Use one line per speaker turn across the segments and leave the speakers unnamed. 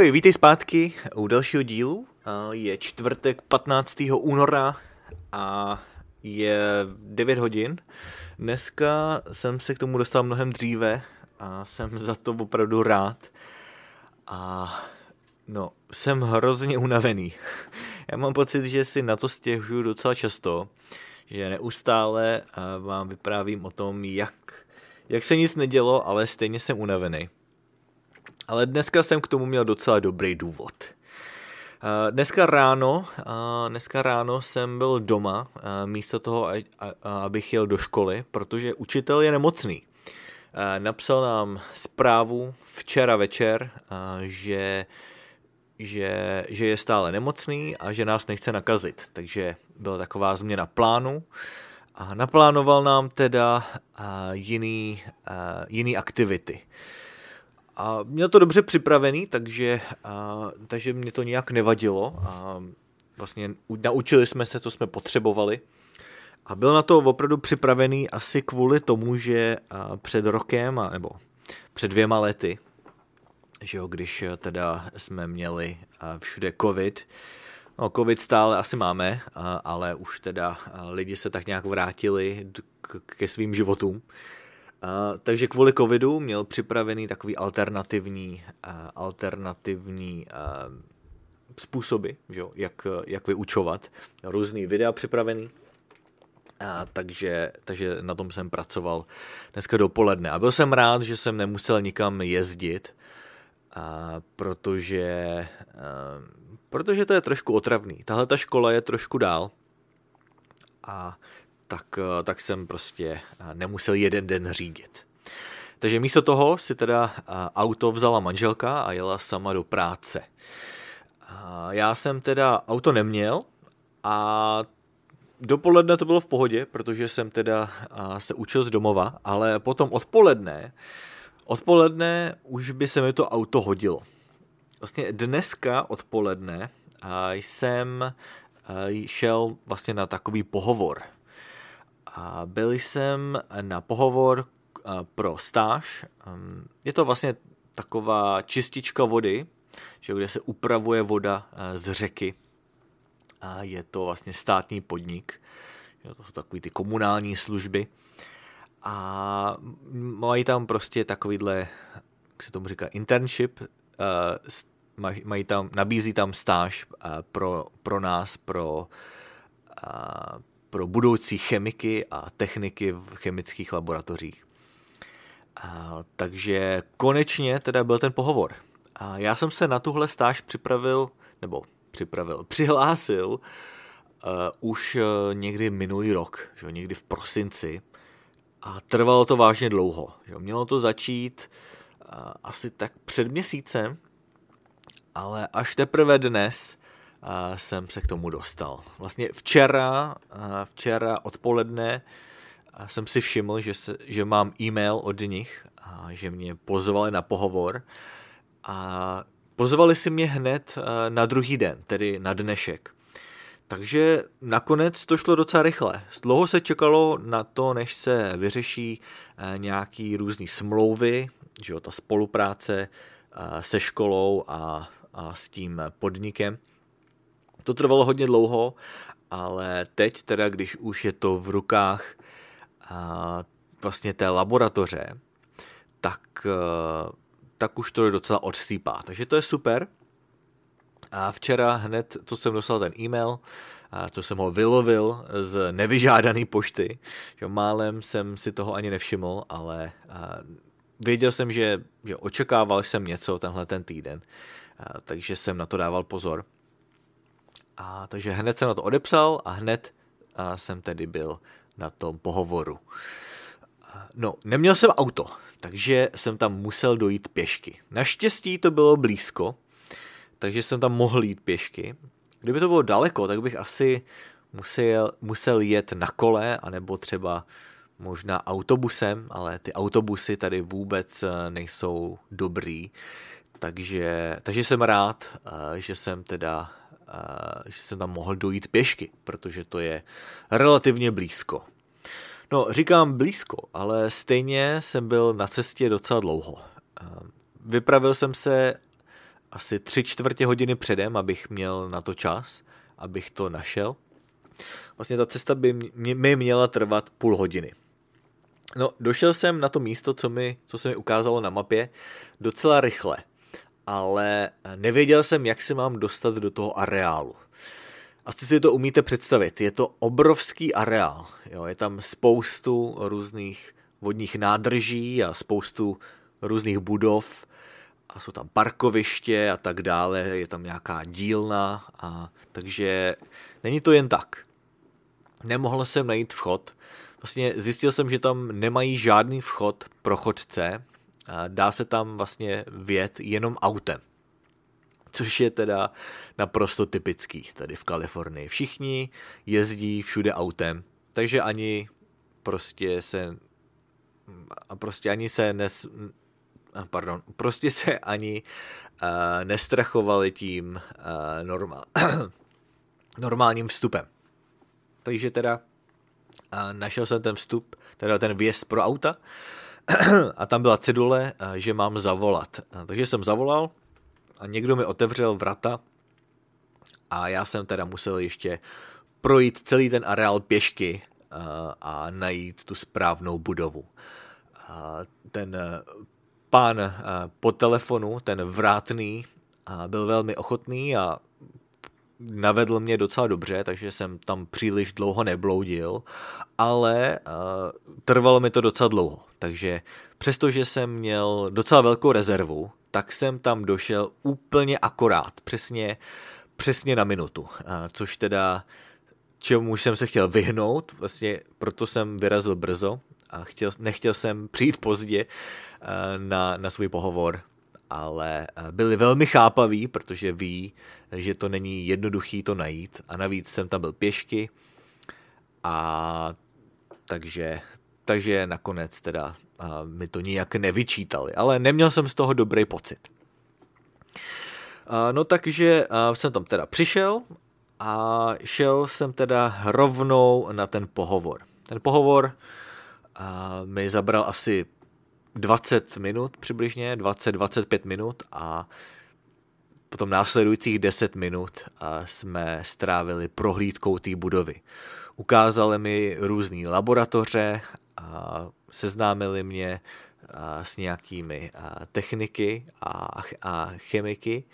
Ahoj, vítej zpátky u dalšího dílu. Je čtvrtek 15. února a je 9 hodin. Dneska jsem se k tomu dostal mnohem dříve a jsem za to opravdu rád. A no, jsem hrozně unavený. Já mám pocit, že si na to stěžuju docela často, že neustále vám vyprávím o tom, jak, jak se nic nedělo, ale stejně jsem unavený. Ale dneska jsem k tomu měl docela dobrý důvod. Dneska ráno, dneska ráno jsem byl doma, místo toho, abych jel do školy, protože učitel je nemocný. Napsal nám zprávu včera večer, že, že, že je stále nemocný a že nás nechce nakazit. Takže byla taková změna plánu a naplánoval nám teda jiný, jiný aktivity. A měl to dobře připravený, takže, a, takže mě to nějak nevadilo. A vlastně naučili jsme se, co jsme potřebovali. A byl na to opravdu připravený asi kvůli tomu, že před rokem, a, nebo před dvěma lety, že jo, když teda jsme měli všude covid, no covid stále asi máme, ale už teda lidi se tak nějak vrátili ke svým životům, Takže kvůli covidu měl připravený takový alternativní, uh, alternativní uh, způsoby, že jo, jak, jak vyučovat. Různý videa připravený. A, takže, takže na tom jsem pracoval dneska dopoledne. A byl jsem rád, že jsem nemusel nikam jezdit, a, protože, a, protože to je trošku otravný. Tahle ta škola je trošku dál. A tak, eh, tak jsem prostě eh, nemusel jeden den řídit. Takže místo toho si teda eh, auto vzala manželka a jela sama do práce. Já jsem teda auto neměl a dopoledne to bylo v pohodě, protože jsem teda se učil z domova, ale potom odpoledne, odpoledne už by se mi to auto hodilo. Vlastně dneska odpoledne jsem šel vlastně na takový pohovor a byl jsem na pohovor pro stáž. Je to vlastně taková čistička vody, že kde se upravuje voda z řeky. A je to vlastně státní podnik. To jsou takové ty komunální služby. A mají tam prostě takovýhle, jak se tomu říká, internship, mají tam, nabízí tam stáž pro, pro nás, pro, pro budoucí chemiky a techniky v chemických laboratořích. A, takže konečně teda byl ten pohovor. A já jsem se na tuhle stáž připravil, nebo připravil, přihlásil uh, už uh, někdy minulý rok, že, někdy v prosinci. A trvalo to vážně dlouho. Že, mělo to začít uh, asi tak před měsícem, ale až teprve dnes jsem se k tomu dostal. Vlastně včera, včera odpoledne jsem si všiml, že, se, že mám e-mail od nich, a že mě pozvali na pohovor a pozvali si mě hned na druhý den, tedy na dnešek. Takže nakonec to šlo docela rychle. Dlouho se čekalo na to, než se vyřeší nějaký různý smlouvy, že jo, ta spolupráce se školou a, a s tím podnikem. To trvalo hodně dlouho, ale teď teda, když už je to v rukách a, vlastně té laboratoře, tak, a, tak už to je docela odsýpá. Takže to je super. A včera hned, co jsem dostal ten e-mail, a co jsem ho vylovil z nevyžádané pošty, že málem jsem si toho ani nevšiml, ale věděl jsem, že, že očekával jsem něco tenhle ten týden, takže jsem na to dával pozor. A takže hned jsem na to odepsal a hned a jsem tedy byl na tom pohovoru. No, neměl jsem auto, takže jsem tam musel dojít pěšky. Naštěstí to bylo blízko, takže jsem tam mohl jít pěšky. Kdyby to bylo daleko, tak bych asi musel, musel jet na kole, anebo třeba možná autobusem, ale ty autobusy tady vůbec eh, nejsou dobrý. Takže, takže jsem rád, eh, že jsem teda že jsem tam mohl dojít pěšky, protože to je relativně blízko. No, říkám blízko, ale stejně jsem byl na cestě docela dlouho. Vypravil jsem se asi tři čtvrtě hodiny předem, abych měl na to čas, abych to našel. Vlastně ta cesta by mi měla trvat půl hodiny. No, došel jsem na to místo, co, mi, co se mi ukázalo na mapě, docela rychle, ale nevěděl jsem, jak se mám dostat do toho areálu. Asi si to umíte představit, je to obrovský areál, jo, je tam spoustu různých vodních nádrží a spoustu různých budov. A jsou tam parkoviště a tak dále, je tam nějaká dílna a takže není to jen tak. Nemohl jsem najít vchod, vlastně zjistil jsem, že tam nemají žádný vchod pro chodce, dá se tam vlastně vjet jenom autem. Což je teda naprosto typický tady v Kalifornii. Všichni jezdí všude autem, takže ani prostě se a prostě ani se nes, pardon, prostě se ani uh, nestrachovali tím uh, normál, normálním vstupem. Takže teda uh, našel jsem ten vstup, teda ten vjezd pro auta a tam byla cedule, uh, že mám zavolat. Takže jsem zavolal a někdo mi otevřel vrata a já jsem teda musel ještě projít celý ten areál pěšky uh, a najít tu správnou budovu. Ten pán eh, po telefonu, ten vrátný, byl velmi ochotný a navedl mě docela dobře, takže jsem tam příliš dlouho nebloudil, ale uh, trvalo mi to docela dlouho. Takže přestože jsem měl docela velkou rezervu, tak jsem tam došel úplně akorát, přesně, přesně na minutu, uh, což teda čemu jsem se chtěl vyhnout, vlastně proto jsem vyrazil brzo a chtěl, nechtěl jsem přijít pozdě, Eh, na, na svůj pohovor, ale eh, byli velmi chápaví, protože ví, že to není jednoduchý to najít a navíc jsem tam byl pěšky a takže, takže nakonec teda mi to nijak nevyčítali, ale neměl jsem z toho dobrý pocit. No takže jsem tam teda přišel a šel jsem teda rovnou na ten pohovor. Ten pohovor mi zabral asi 20 minut přibližně, 20-25 minut a potom následujících 10 minut jsme strávili prohlídkou té budovy. Ukázali mi různé laboratoře, a seznámili mě s nějakými techniky a, chemiky,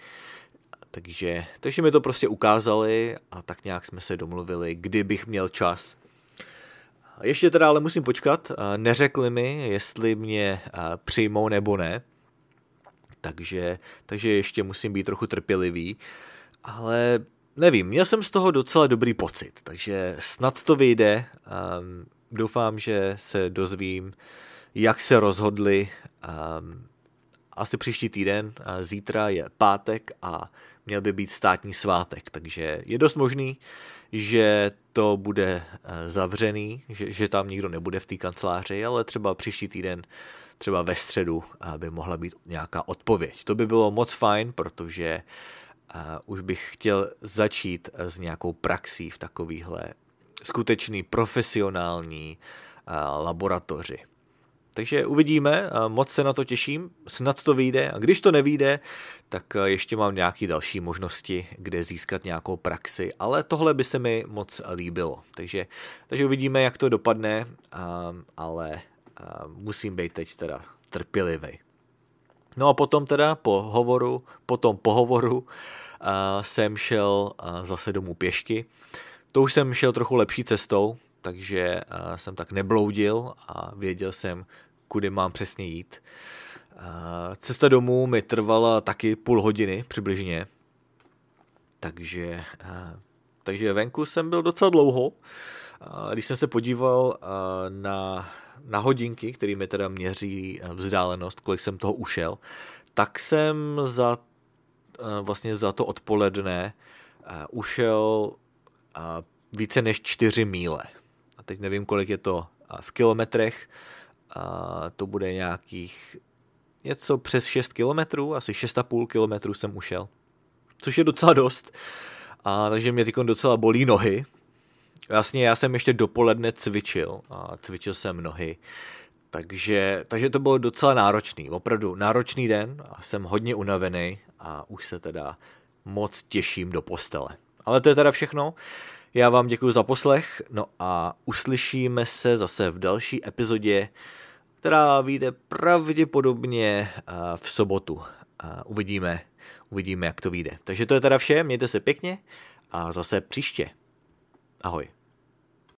takže, takže mi to prostě ukázali a tak nějak jsme se domluvili, kdybych měl čas, ještě teda ale musím počkat, neřekli mi, jestli mě přijmou nebo ne, takže, takže ještě musím být trochu trpělivý, ale nevím, měl jsem z toho docela dobrý pocit, takže snad to vyjde, doufám, že se dozvím, jak se rozhodli, asi příští týden, zítra je pátek a měl by být státní svátek, takže je dost možný, že to bude eh, zavřený, že, že tam nikdo nebude v té kanceláři, ale třeba příští týden, třeba ve středu eh, by mohla být nějaká odpověď. To by bylo moc fajn, protože uh, už bych chtěl začít s nějakou praxí v takovýhle skutečný profesionální laboratoři. Takže uvidíme, moc se na to těším, snad to vyjde a když to nevyjde, tak eh, ještě mám nějaké další možnosti, kde získat nějakou praxi, ale tohle by se mi moc líbilo. Takže, takže uvidíme, jak to dopadne, ale musím být teď teda trpělivý. No a potom teda po hovoru, potom po hovoru jsem šel zase domů pěšky. To už jsem šel trochu lepší cestou, takže jsem tak nebloudil a věděl jsem, kudy mám přesně jít. Cesta domů mi trvala taky půl hodiny přibližně, takže, takže venku jsem byl docela dlouho. Když jsem se podíval na, na hodinky, které mi teda měří vzdálenost, kolik jsem toho ušel, tak jsem za, vlastně za to odpoledne ušel více než čtyři míle. A teď nevím, kolik je to v kilometrech, a to bude nějakých něco přes 6 kilometrů, asi 6,5 kilometrů jsem ušel, což je docela dost. A takže mě teď docela bolí nohy. Vlastně já jsem ještě dopoledne cvičil a cvičil jsem nohy, takže, takže to bylo docela náročný, opravdu náročný den a jsem hodně unavený a už se teda moc těším do postele. Ale to je teda všechno. Já vám děkuji za poslech, no a uslyšíme se zase v další epizodě, která vyjde pravděpodobně eh, v sobotu. Uvidíme, uvidíme, jak to vyjde. Takže to je teda vše, mějte se pěkně a zase příště. Ahoj.